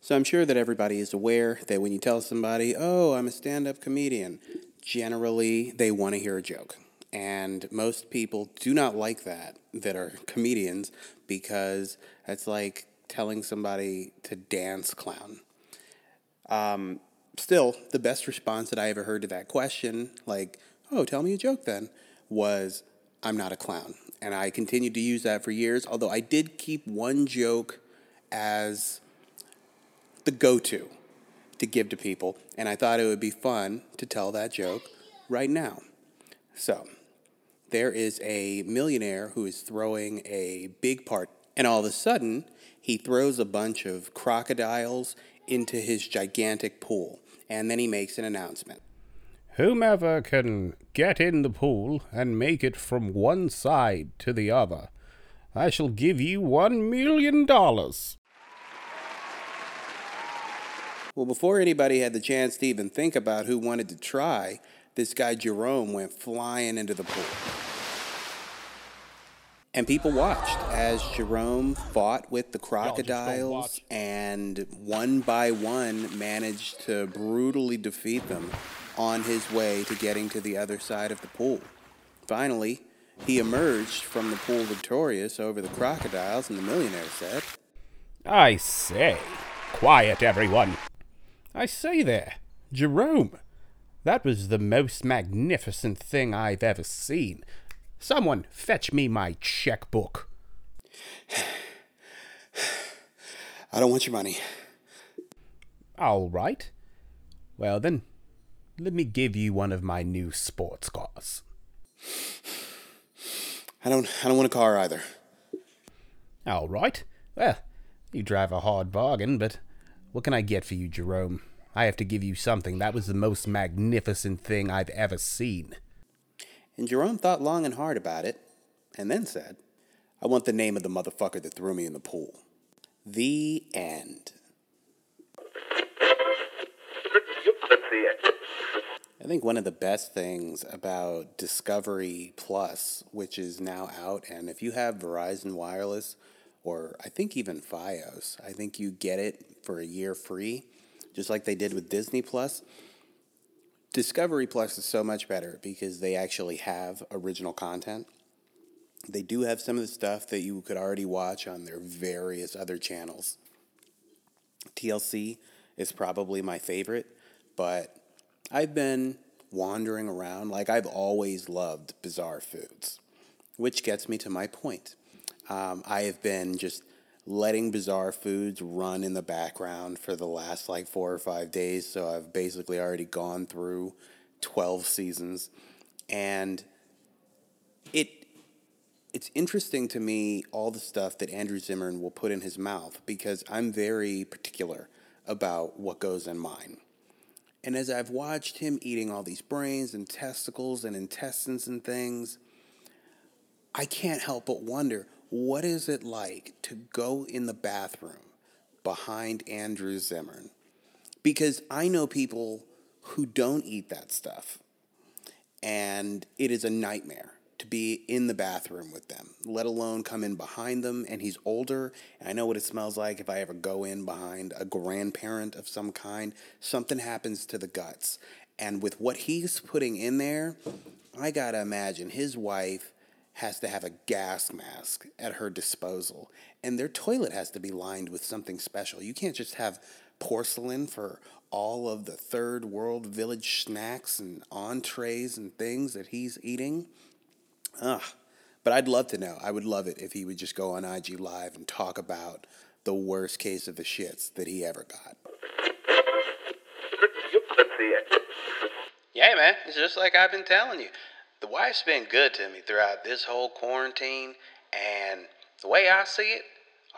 So I'm sure that everybody is aware that when you tell somebody, oh, I'm a stand up comedian, generally they want to hear a joke. And most people do not like that, that are comedians, because it's like telling somebody to dance clown. Um, still, the best response that I ever heard to that question, like, oh, tell me a joke then, was, I'm not a clown. And I continued to use that for years, although I did keep one joke as the go to to give to people. And I thought it would be fun to tell that joke right now. So, there is a millionaire who is throwing a big party, and all of a sudden, he throws a bunch of crocodiles into his gigantic pool. And then he makes an announcement. Whomever can get in the pool and make it from one side to the other, I shall give you one million dollars. Well, before anybody had the chance to even think about who wanted to try, this guy Jerome went flying into the pool. And people watched as Jerome fought with the crocodiles and one by one managed to brutally defeat them on his way to getting to the other side of the pool. Finally, he emerged from the pool victorious over the crocodiles, and the millionaire said, I say, quiet everyone. I say there, Jerome, that was the most magnificent thing I've ever seen. Someone fetch me my checkbook. I don't want your money. All right. Well then, let me give you one of my new sports cars. I don't I don't want a car either. All right. Well, you drive a hard bargain, but what can I get for you, Jerome? I have to give you something. That was the most magnificent thing I've ever seen. And Jerome thought long and hard about it, and then said, I want the name of the motherfucker that threw me in the pool. The end. I think one of the best things about Discovery Plus, which is now out, and if you have Verizon Wireless, or I think even Fios, I think you get it for a year free, just like they did with Disney Plus. Discovery Plus is so much better because they actually have original content. They do have some of the stuff that you could already watch on their various other channels. TLC is probably my favorite, but I've been wandering around like I've always loved bizarre foods, which gets me to my point. Um, I have been just letting bizarre foods run in the background for the last like four or five days. So I've basically already gone through 12 seasons. And it it's interesting to me all the stuff that Andrew Zimmern will put in his mouth because I'm very particular about what goes in mine. And as I've watched him eating all these brains and testicles and intestines and things, I can't help but wonder what is it like to go in the bathroom behind Andrew Zimmern? Because I know people who don't eat that stuff, and it is a nightmare to be in the bathroom with them, let alone come in behind them. And he's older, and I know what it smells like if I ever go in behind a grandparent of some kind. Something happens to the guts. And with what he's putting in there, I gotta imagine his wife has to have a gas mask at her disposal, and their toilet has to be lined with something special. You can't just have porcelain for all of the third world village snacks and entrees and things that he's eating. Ugh. But I'd love to know. I would love it if he would just go on IG Live and talk about the worst case of the shits that he ever got. Yeah, man. It's just like I've been telling you. The wife's been good to me throughout this whole quarantine, and the way I see it,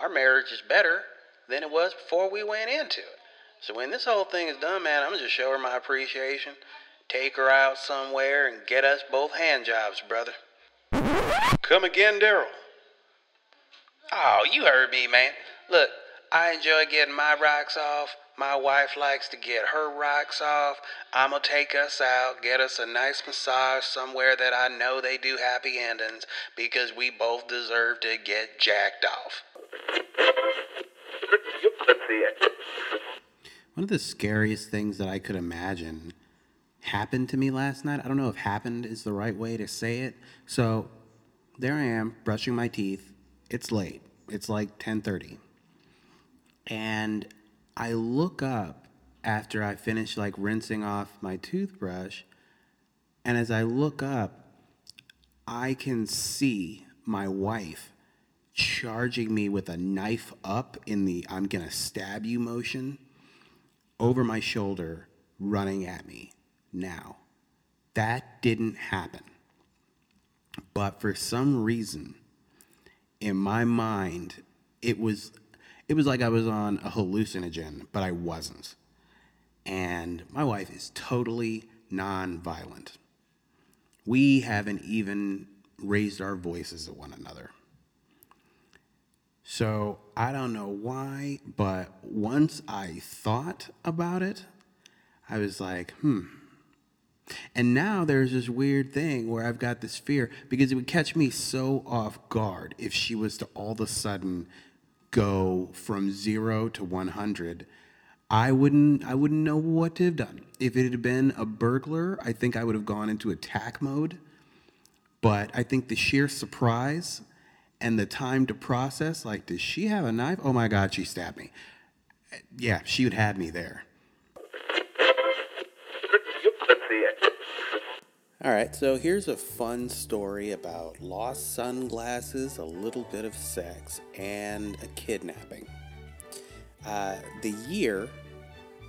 our marriage is better than it was before we went into it. So when this whole thing is done, man, I'm gonna just show her my appreciation, take her out somewhere, and get us both hand jobs, brother. Come again, Daryl. Oh, you heard me, man. Look, I enjoy getting my rocks off. My wife likes to get her rocks off. I'm gonna take us out, get us a nice massage somewhere that I know they do happy endings because we both deserve to get jacked off. One of the scariest things that I could imagine happened to me last night. I don't know if happened is the right way to say it. So there I am brushing my teeth. It's late. It's like 10:30. And I look up after I finish like rinsing off my toothbrush, and as I look up, I can see my wife charging me with a knife up in the I'm going to stab you motion over my shoulder running at me now. That didn't happen. But for some reason, in my mind, it was it was like I was on a hallucinogen, but I wasn't. And my wife is totally non-violent. We haven't even raised our voices at one another. So I don't know why, but once I thought about it, I was like, hmm. And now there's this weird thing where I've got this fear because it would catch me so off guard if she was to all of a sudden go from zero to 100. I wouldn't I wouldn't know what to have done. If it had been a burglar, I think I would have gone into attack mode. But I think the sheer surprise and the time to process like does she have a knife oh my god she stabbed me yeah she would have me there all right so here's a fun story about lost sunglasses a little bit of sex and a kidnapping uh, the year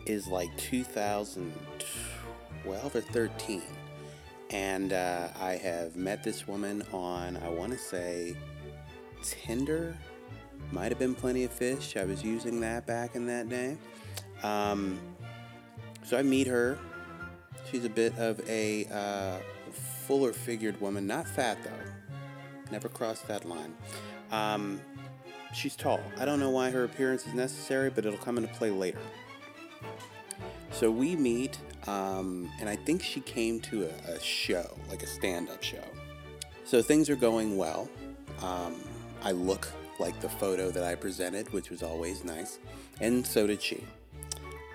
is like 2012 or 13 and uh, i have met this woman on i want to say Tinder. Might have been plenty of fish. I was using that back in that day. Um, so I meet her. She's a bit of a uh, fuller figured woman, not fat though. Never crossed that line. Um, she's tall. I don't know why her appearance is necessary, but it'll come into play later. So we meet, um, and I think she came to a, a show, like a stand up show. So things are going well. Um, I look like the photo that I presented, which was always nice, and so did she.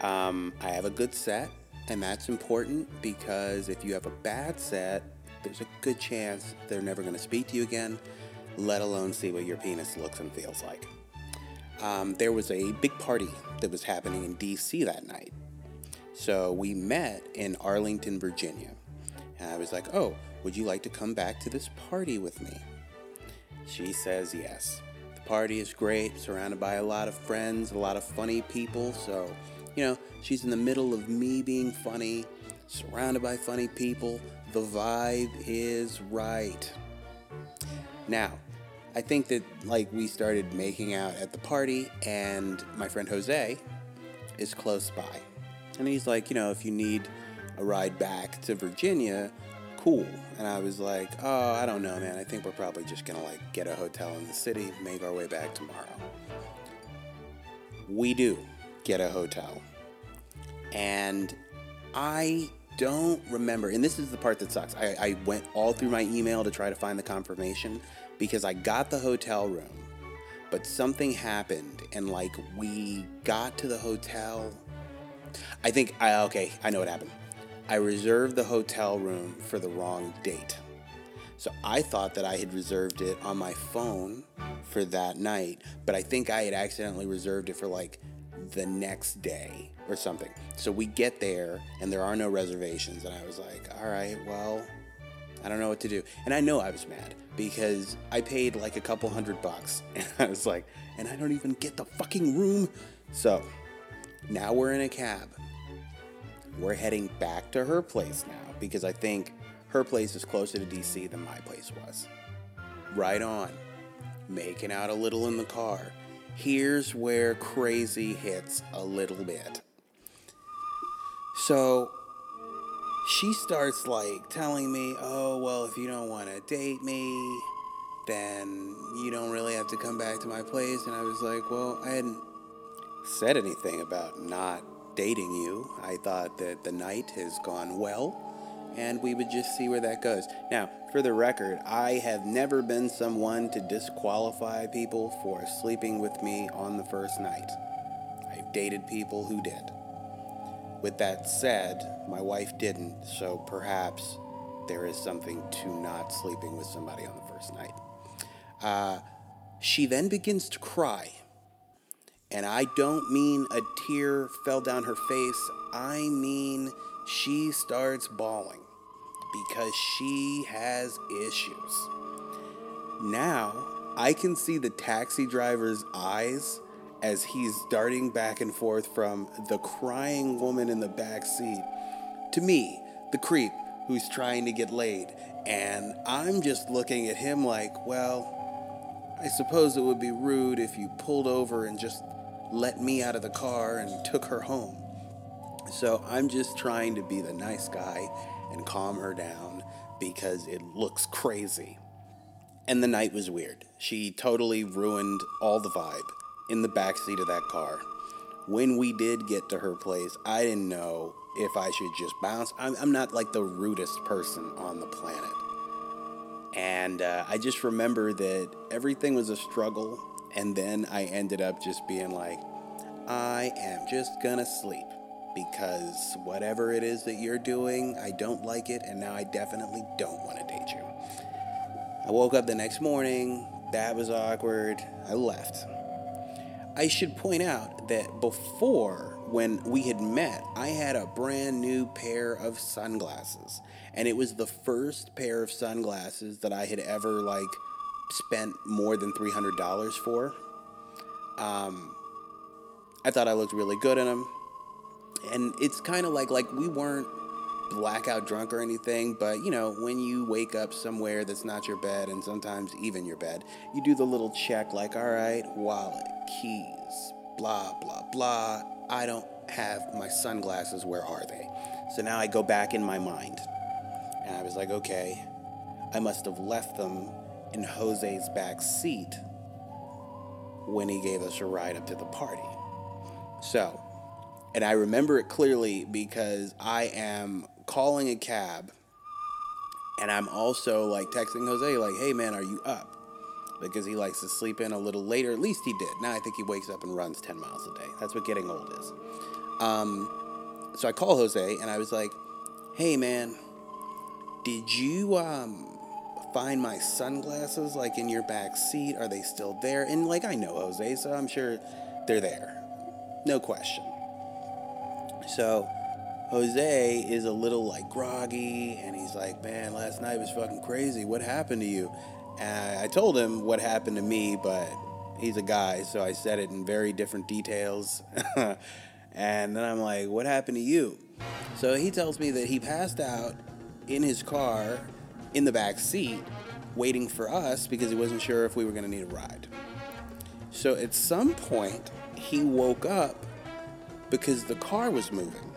Um, I have a good set, and that's important because if you have a bad set, there's a good chance they're never going to speak to you again, let alone see what your penis looks and feels like. Um, there was a big party that was happening in DC that night. So we met in Arlington, Virginia. And I was like, oh, would you like to come back to this party with me? She says yes. The party is great, surrounded by a lot of friends, a lot of funny people. So, you know, she's in the middle of me being funny, surrounded by funny people. The vibe is right. Now, I think that like we started making out at the party, and my friend Jose is close by. And he's like, you know, if you need a ride back to Virginia, cool. And I was like, oh, I don't know, man. I think we're probably just gonna like get a hotel in the city, make our way back tomorrow. We do get a hotel. And I don't remember, and this is the part that sucks. I, I went all through my email to try to find the confirmation because I got the hotel room, but something happened, and like we got to the hotel. I think I okay, I know what happened. I reserved the hotel room for the wrong date. So I thought that I had reserved it on my phone for that night, but I think I had accidentally reserved it for like the next day or something. So we get there and there are no reservations, and I was like, all right, well, I don't know what to do. And I know I was mad because I paid like a couple hundred bucks, and I was like, and I don't even get the fucking room. So now we're in a cab we're heading back to her place now because I think her place is closer to DC than my place was. Right on. Making out a little in the car. Here's where crazy hits a little bit. So she starts like telling me, oh, well, if you don't want to date me, then you don't really have to come back to my place. And I was like, well, I hadn't said anything about not dating you. I thought that the night has gone well, and we would just see where that goes. Now, for the record, I have never been someone to disqualify people for sleeping with me on the first night. I've dated people who did. With that said, my wife didn't, so perhaps there is something to not sleeping with somebody on the first night. Uh, she then begins to cry. And I don't mean a tear fell down her face, I mean she starts bawling because she has issues. Now, I can see the taxi driver's eyes as he's darting back and forth from the crying woman in the back seat to me, the creep who's trying to get laid. And I'm just looking at him like, well, I suppose it would be rude if you pulled over and just let me out of the car and took her home. So I'm just trying to be the nice guy and calm her down because it looks crazy. And the night was weird. She totally ruined all the vibe in the backseat of that car. When we did get to her place, I didn't know if I should just bounce. I'm, I'm not like the rudest person on the planet. And uh, I just remember that everything was a struggle. And then I ended up just being like, I am just gonna sleep because whatever it is that you're doing, I don't like it. And now I definitely don't want to date you. I woke up the next morning. That was awkward. I left. I should point out that before, when we had met, I had a brand new pair of sunglasses. And it was the first pair of sunglasses that I had ever, like, spent more than $300 for. Um, I thought I looked really good in them. And it's kind of like, like, we weren't blackout drunk or anything, but you know, when you wake up somewhere that's not your bed and sometimes even your bed, you do the little check like, all right, wallet, keys, blah, blah, blah. I don't have my sunglasses. Where are they? So now I go back in my mind. And I was like, okay, I must have left them in Jose's back seat when he gave us a ride up to the party. So, and I remember it clearly because I am calling a cab and I'm also like texting Jose, like, hey man, are you up? Because he likes to sleep in a little later. At least he did. Now I think he wakes up and runs 10 miles a day. That's what getting old is. Um, so I call Jose and I was like, hey man, did you um, find my sunglasses like in your back seat? Are they still there? And like I know Jose, so I'm sure they're there. No question. So Jose is a little like groggy and he's like, Man, last night was fucking crazy. What happened to you? And I told him what happened to me, but he's a guy, so I said it in very different details. and then I'm like, What happened to you? So he tells me that he passed out in his car in the back seat waiting for us because he wasn't sure if we were going to need a ride. So at some point, he woke up because the car was moving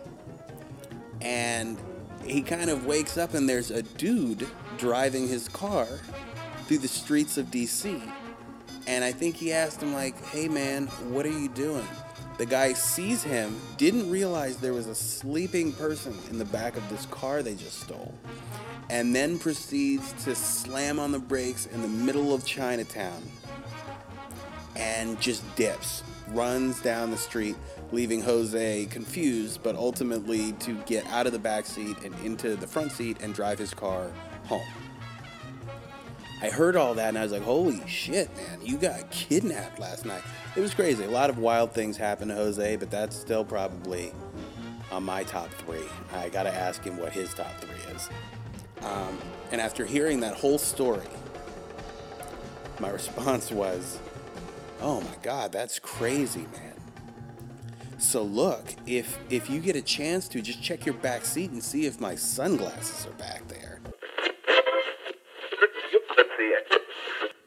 and he kind of wakes up and there's a dude driving his car through the streets of DC. And I think he asked him like, "Hey man, what are you doing?" The guy sees him, didn't realize there was a sleeping person in the back of this car they just stole, and then proceeds to slam on the brakes in the middle of Chinatown and just dips, runs down the street leaving Jose confused, but ultimately to get out of the back seat and into the front seat and drive his car home. I heard all that and I was like, holy shit, man, you got kidnapped last night. It was crazy. A lot of wild things happened to Jose, but that's still probably on my top three. I gotta ask him what his top three is. Um, and after hearing that whole story, my response was, oh my God, that's crazy, man. So look, if if you get a chance to, just check your back seat and see if my sunglasses are back there.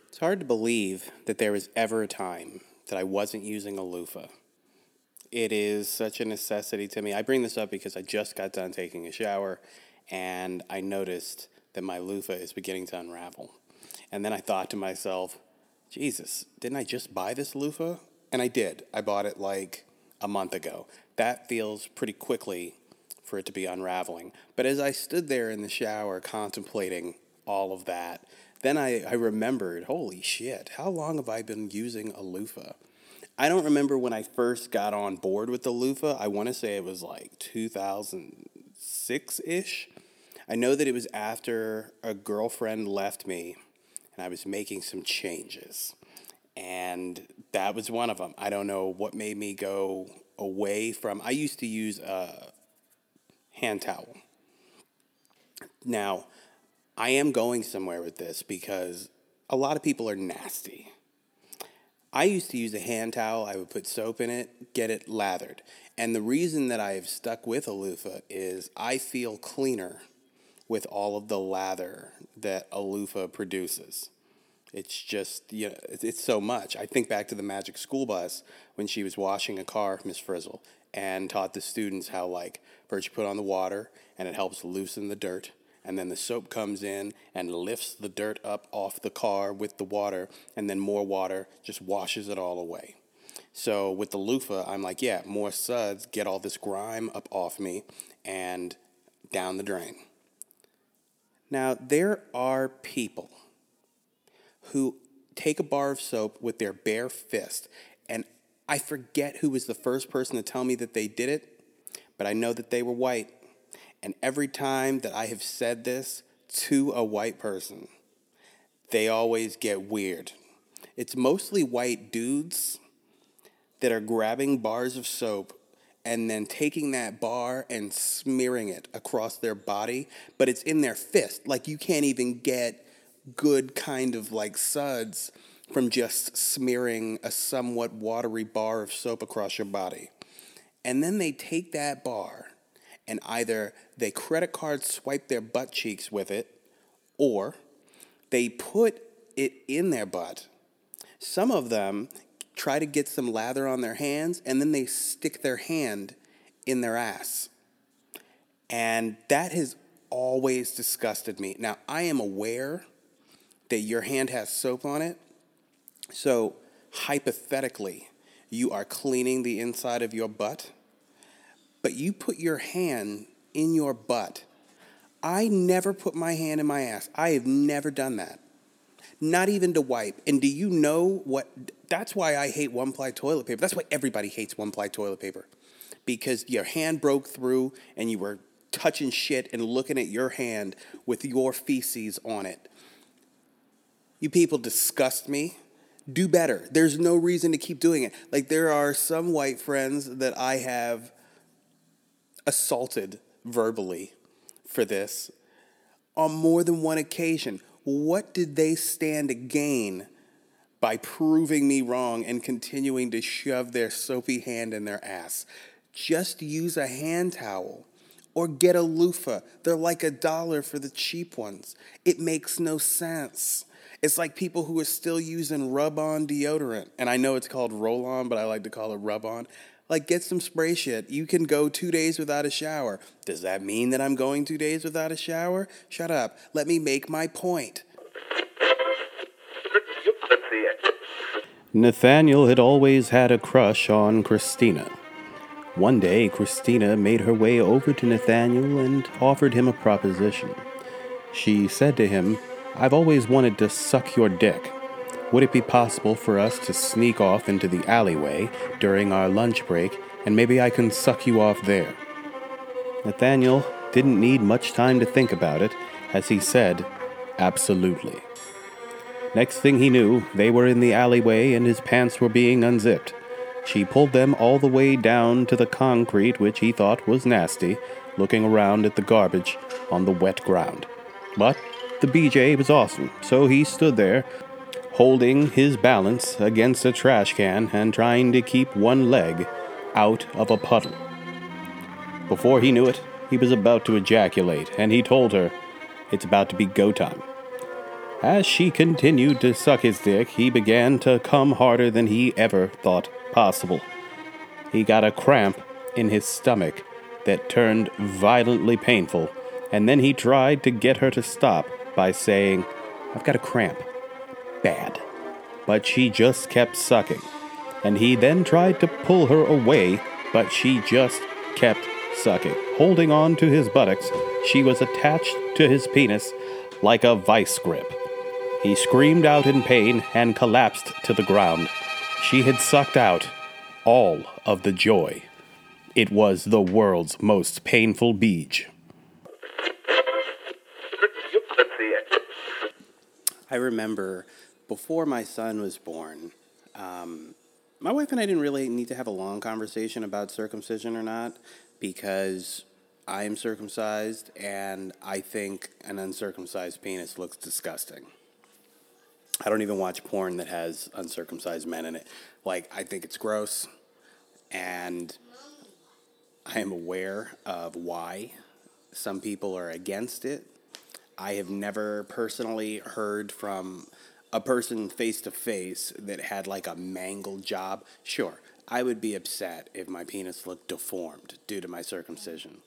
It's hard to believe that there was ever a time that I wasn't using a loofah. It is such a necessity to me. I bring this up because I just got done taking a shower and I noticed that my loofah is beginning to unravel. And then I thought to myself, Jesus, didn't I just buy this loofah? And I did. I bought it like a month ago. That feels pretty quickly for it to be unraveling. But as I stood there in the shower contemplating all of that, then I, I remembered holy shit, how long have I been using a loofah? I don't remember when I first got on board with the loofah. I want to say it was like 2006 ish. I know that it was after a girlfriend left me and I was making some changes. And that was one of them. I don't know what made me go away from. I used to use a hand towel. Now, I am going somewhere with this because a lot of people are nasty. I used to use a hand towel. I would put soap in it, get it lathered. And the reason that I have stuck with a loofah is I feel cleaner with all of the lather that a loofah produces. It's just, you know, it's so much. I think back to the Magic School Bus when she was washing a car, Miss Frizzle, and taught the students how, like, first you put on the water and it helps loosen the dirt. And then the soap comes in and lifts the dirt up off the car with the water, and then more water just washes it all away. So with the loofah, I'm like, yeah, more suds, get all this grime up off me and down the drain. Now, there are people who take a bar of soap with their bare fist, and I forget who was the first person to tell me that they did it, but I know that they were white. And every time that I have said this to a white person, they always get weird. It's mostly white dudes that are grabbing bars of soap and then taking that bar and smearing it across their body, but it's in their fist. Like you can't even get good kind of like suds from just smearing a somewhat watery bar of soap across your body. And then they take that bar and either they credit card swipe their butt cheeks with it or they put it in their butt. Some of them try to get some lather on their hands, and then they stick their hand in their ass. And that has always disgusted me. Now, I am aware that your hand has soap on it. So, hypothetically, you are cleaning the inside of your butt, but you put your hand in your butt. I never put my hand in my ass. I have never done that. Not even to wipe. And do you know what that's why I hate one ply toilet paper. That's why everybody hates one ply toilet paper. Because your hand broke through and you were touching shit and looking at your hand with your feces on it. You people disgust me. Do better. There's no reason to keep doing it. Like, there are some white friends that I have assaulted verbally for this on more than one occasion. What did they stand to gain by proving me wrong and continuing to shove their soapy hand in their ass. Just use a hand towel or get a loofah. They're like a dollar for the cheap ones. It makes no sense. It's like people who are still using rub on deodorant. And I know it's called roll on, but I like to call it rub on. Like, get some spray shit. You can go two days without a shower. Does that mean that I'm going two days without a shower? Shut up. Let me make my point. Nathaniel had always had a crush on Christina. One day, Christina made her way over to Nathaniel and offered him a proposition. She said to him, I've always wanted to suck your dick. Would it be possible for us to sneak off into the alleyway during our lunch break and maybe I can suck you off there? Nathaniel didn't need much time to think about it as he said, Absolutely. Next thing he knew, they were in the alleyway and his pants were being unzipped. She pulled them all the way down to the concrete, which he thought was nasty, looking around at the garbage on the wet ground. But the BJ was awesome, so he stood there, holding his balance against a trash can and trying to keep one leg out of a puddle. Before he knew it, he was about to ejaculate, and he told her, It's about to be go time. As she continued to suck his dick, he began to come harder than he ever thought possible. He got a cramp in his stomach that turned violently painful, and then he tried to get her to stop by saying, I've got a cramp. Bad. But she just kept sucking. And he then tried to pull her away, but she just kept sucking. Holding on to his buttocks, she was attached to his penis like a vice grip. He screamed out in pain and collapsed to the ground. She had sucked out all of the joy. It was the world's most painful beach. I remember before my son was born, um, my wife and I didn't really need to have a long conversation about circumcision or not because I am circumcised and I think an uncircumcised penis looks disgusting. I don't even watch porn that has uncircumcised men in it. Like, I think it's gross and I am aware of why some people are against it. I have never personally heard from a person face to face that had like a mangled job. Sure, I would be upset if my penis looked deformed due to my circumcision.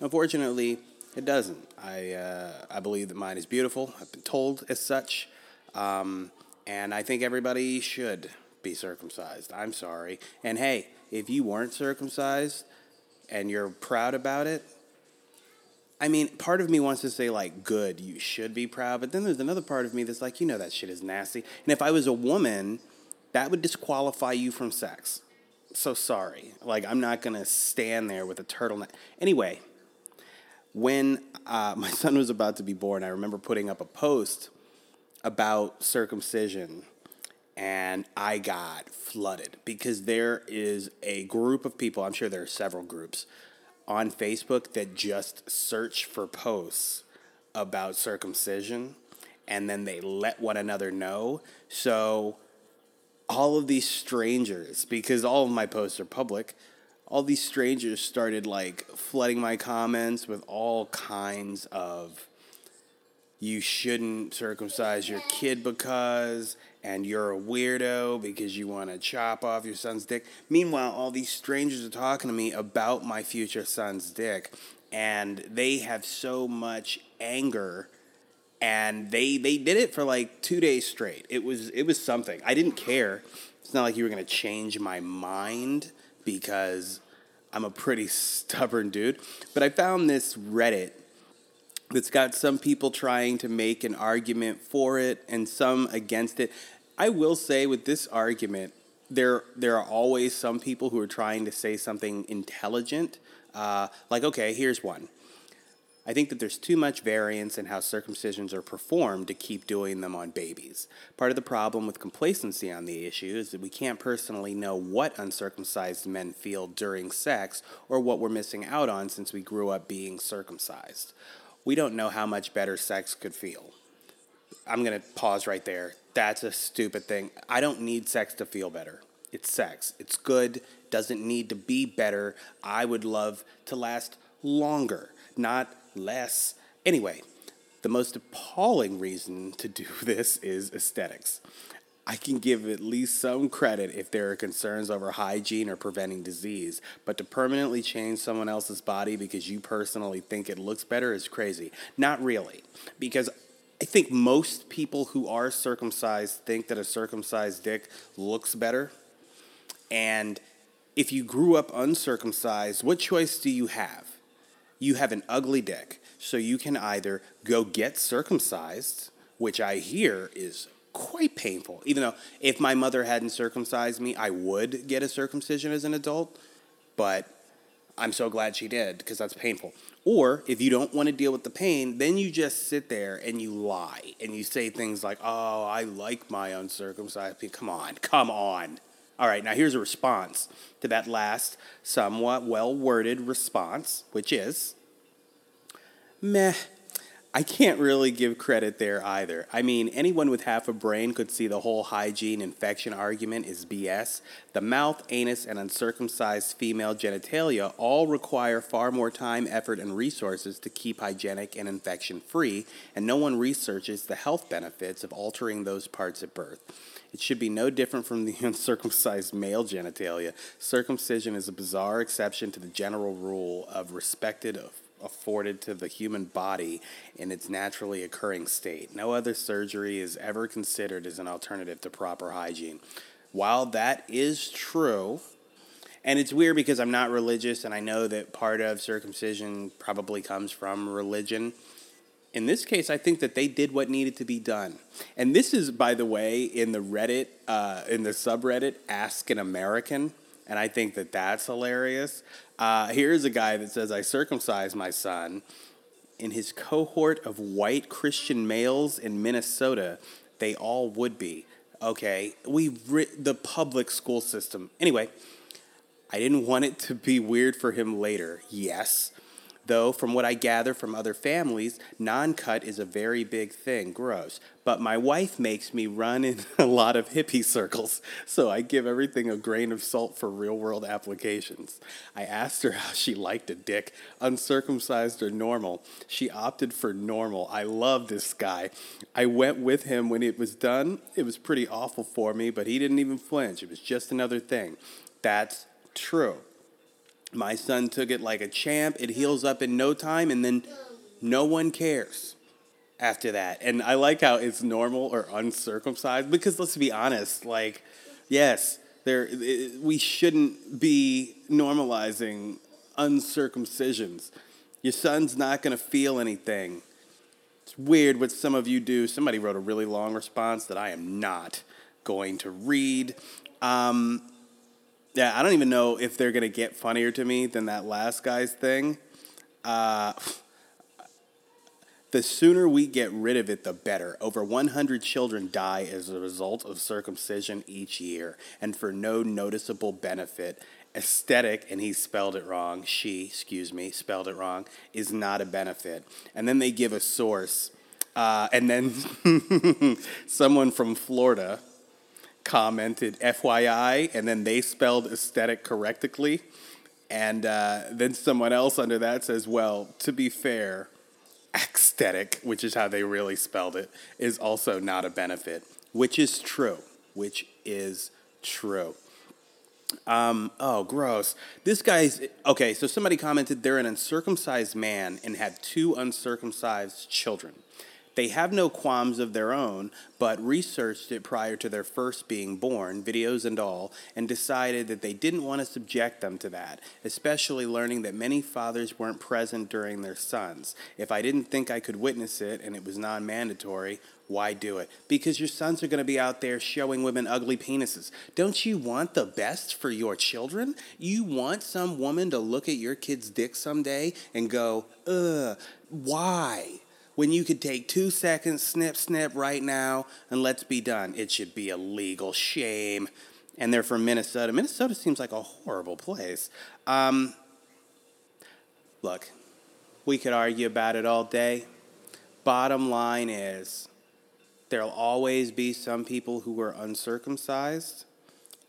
Unfortunately, it doesn't. I, uh, I believe that mine is beautiful. I've been told as such. Um, and I think everybody should be circumcised. I'm sorry. And hey, if you weren't circumcised and you're proud about it, I mean, part of me wants to say, like, good, you should be proud. But then there's another part of me that's like, you know, that shit is nasty. And if I was a woman, that would disqualify you from sex. So sorry. Like, I'm not going to stand there with a turtleneck. Anyway, when uh, my son was about to be born, I remember putting up a post about circumcision and I got flooded because there is a group of people, I'm sure there are several groups on Facebook that just search for posts about circumcision and then they let one another know. So all of these strangers, because all of my posts are public, all these strangers started like flooding my comments with all kinds of you shouldn't circumcise your kid because and you're a weirdo because you want to chop off your son's dick. Meanwhile, all these strangers are talking to me about my future son's dick and they have so much anger and they they did it for like 2 days straight. It was it was something. I didn't care. It's not like you were going to change my mind because I'm a pretty stubborn dude, but I found this Reddit that's got some people trying to make an argument for it and some against it. I will say with this argument, there there are always some people who are trying to say something intelligent. Uh, like, okay, here's one. I think that there's too much variance in how circumcisions are performed to keep doing them on babies. Part of the problem with complacency on the issue is that we can't personally know what uncircumcised men feel during sex or what we're missing out on since we grew up being circumcised we don't know how much better sex could feel. I'm going to pause right there. That's a stupid thing. I don't need sex to feel better. It's sex. It's good. Doesn't need to be better. I would love to last longer, not less. Anyway, the most appalling reason to do this is aesthetics. I can give at least some credit if there are concerns over hygiene or preventing disease, but to permanently change someone else's body because you personally think it looks better is crazy. Not really, because I think most people who are circumcised think that a circumcised dick looks better. And if you grew up uncircumcised, what choice do you have? You have an ugly dick, so you can either go get circumcised, which I hear is quite painful. Even though if my mother hadn't circumcised me, I would get a circumcision as an adult, but I'm so glad she did because that's painful. Or if you don't want to deal with the pain, then you just sit there and you lie and you say things like, "Oh, I like my uncircumcised." Come on, come on. All right, now here's a response to that last somewhat well worded response, which is, "Meh." I can't really give credit there either. I mean, anyone with half a brain could see the whole hygiene infection argument is BS. The mouth, anus, and uncircumcised female genitalia all require far more time, effort, and resources to keep hygienic and infection free, and no one researches the health benefits of altering those parts at birth. It should be no different from the uncircumcised male genitalia. Circumcision is a bizarre exception to the general rule of respected afforded to the human body in its naturally occurring state. No other surgery is ever considered as an alternative to proper hygiene. While that is true, and it's weird because I'm not religious and I know that part of circumcision probably comes from religion. In this case, I think that they did what needed to be done. And this is, by the way, in the Reddit, uh, in the subreddit, Ask an American. And I think that that's hilarious. Uh, here's a guy that says, I circumcised my son. In his cohort of white Christian males in Minnesota, they all would be. Okay, we the public school system. Anyway, I didn't want it to be weird for him later. Yes, Though, from what I gather from other families, non cut is a very big thing. Gross. But my wife makes me run in a lot of hippie circles, so I give everything a grain of salt for real world applications. I asked her how she liked a dick, uncircumcised or normal. She opted for normal. I love this guy. I went with him when it was done. It was pretty awful for me, but he didn't even flinch. It was just another thing. That's true. My son took it like a champ. It heals up in no time, and then no one cares after that. And I like how it's normal or uncircumcised because let's be honest, like, yes, there we shouldn't be normalizing uncircumcisions. Your son's not going to feel anything. It's weird what some of you do. Somebody wrote a really long response that I am not going to read. Um, yeah, I don't even know if they're gonna get funnier to me than that last guy's thing. Uh, the sooner we get rid of it, the better. Over 100 children die as a result of circumcision each year, and for no noticeable benefit. Aesthetic, and he spelled it wrong, she, excuse me, spelled it wrong, is not a benefit. And then they give a source. Uh, and then someone from Florida commented FYI, and then they spelled aesthetic correctly. And uh, then someone else under that says, well, to be fair, aesthetic, which is how they really spelled it, is also not a benefit, which is true, which is true. Um, oh, gross. This guy's okay. So somebody commented they're an uncircumcised man and had two uncircumcised children. They have no qualms of their own, but researched it prior to their first being born, videos and all, and decided that they didn't want to subject them to that, especially learning that many fathers weren't present during their sons. If I didn't think I could witness it and it was non mandatory, why do it? Because your sons are going to be out there showing women ugly penises. Don't you want the best for your children? You want some woman to look at your kid's dick someday and go, ugh, why? When you could take two seconds, snip, snip right now, and let's be done. It should be a legal shame. And they're from Minnesota. Minnesota seems like a horrible place. Um, look, we could argue about it all day. Bottom line is, there'll always be some people who are uncircumcised,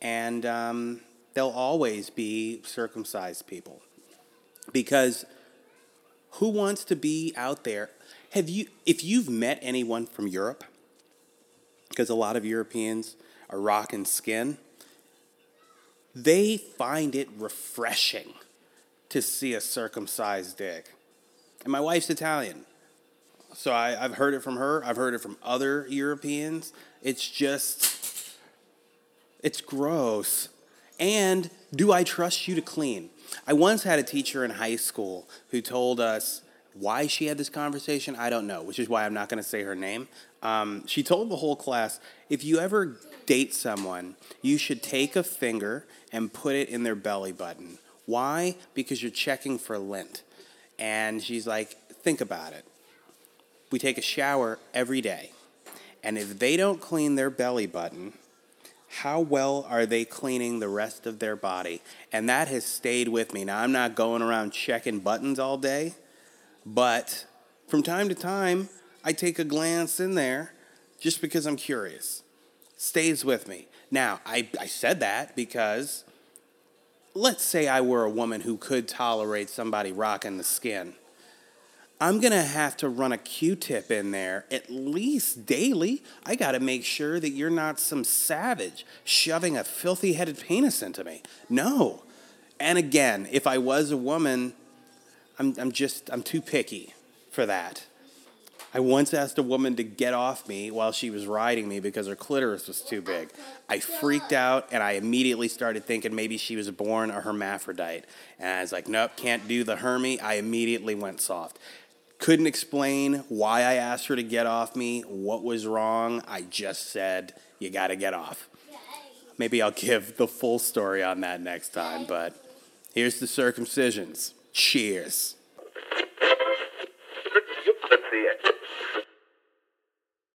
and um, there'll always be circumcised people. Because who wants to be out there have you, if you've met anyone from Europe, because a lot of Europeans are rocking skin, they find it refreshing to see a circumcised dick. And my wife's Italian. So I, have heard it from her. I've heard it from other Europeans. It's just, it's gross. And do I trust you to clean? I once had a teacher in high school who told us why she had this conversation, I don't know, which is why I'm not going to say her name. Um, she told the whole class if you ever date someone, you should take a finger and put it in their belly button. Why? Because you're checking for lint. And she's like, think about it. We take a shower every day. And if they don't clean their belly button, how well are they cleaning the rest of their body? And that has stayed with me. Now, I'm not going around checking buttons all day but from time to time, I take a glance in there just because I'm curious. Stays with me. Now, I, I said that because let's say I were a woman who could tolerate somebody rocking the skin. I'm going to have to run a Q tip in there at least daily. I got to make sure that you're not some savage shoving a filthy headed penis into me. No. And again, if I was a woman I'm, I'm just, I'm too picky for that. I once asked a woman to get off me while she was riding me because her clitoris was too big. I freaked out and I immediately started thinking maybe she was born a hermaphrodite. And I was like, nope, can't do the Hermy. I immediately went soft. Couldn't explain why I asked her to get off me, what was wrong. I just said, you got to get off. Maybe I'll give the full story on that next time, but here's the circumcisions. Cheers.